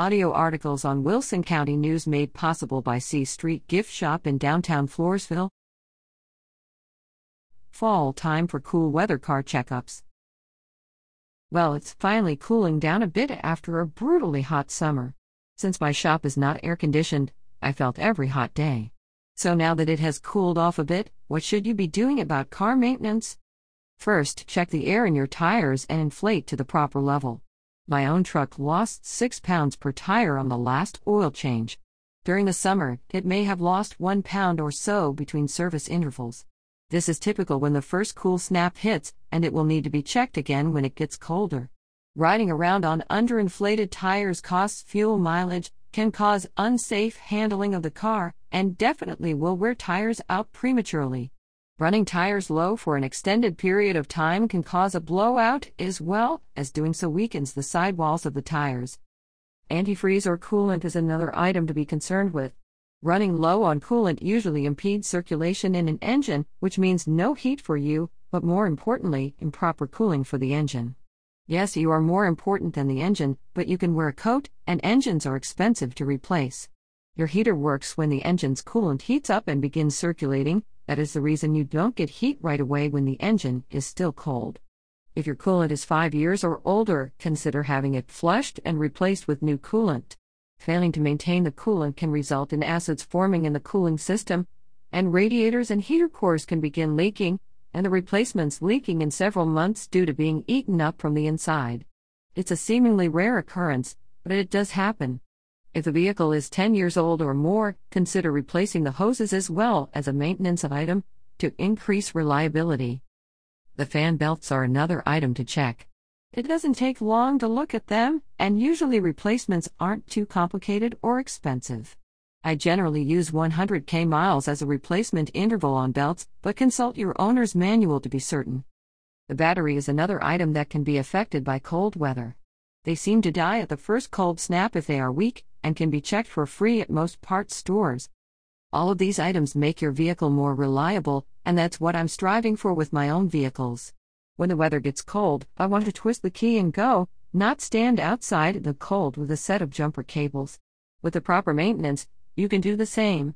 Audio articles on Wilson County News made possible by C Street Gift Shop in downtown Floresville. Fall time for cool weather car checkups. Well, it's finally cooling down a bit after a brutally hot summer. Since my shop is not air conditioned, I felt every hot day. So now that it has cooled off a bit, what should you be doing about car maintenance? First, check the air in your tires and inflate to the proper level. My own truck lost 6 pounds per tire on the last oil change. During the summer, it may have lost 1 pound or so between service intervals. This is typical when the first cool snap hits, and it will need to be checked again when it gets colder. Riding around on underinflated tires costs fuel mileage, can cause unsafe handling of the car, and definitely will wear tires out prematurely. Running tires low for an extended period of time can cause a blowout, as well as doing so weakens the sidewalls of the tires. Antifreeze or coolant is another item to be concerned with. Running low on coolant usually impedes circulation in an engine, which means no heat for you, but more importantly, improper cooling for the engine. Yes, you are more important than the engine, but you can wear a coat, and engines are expensive to replace. Your heater works when the engine's coolant heats up and begins circulating, that is the reason you don't get heat right away when the engine is still cold. If your coolant is 5 years or older, consider having it flushed and replaced with new coolant. Failing to maintain the coolant can result in acids forming in the cooling system, and radiators and heater cores can begin leaking, and the replacements leaking in several months due to being eaten up from the inside. It's a seemingly rare occurrence, but it does happen. If the vehicle is 10 years old or more, consider replacing the hoses as well as a maintenance item to increase reliability. The fan belts are another item to check. It doesn't take long to look at them, and usually replacements aren't too complicated or expensive. I generally use 100k miles as a replacement interval on belts, but consult your owner's manual to be certain. The battery is another item that can be affected by cold weather. They seem to die at the first cold snap if they are weak, and can be checked for free at most parts stores. All of these items make your vehicle more reliable, and that's what I'm striving for with my own vehicles. When the weather gets cold, I want to twist the key and go, not stand outside in the cold with a set of jumper cables. With the proper maintenance, you can do the same.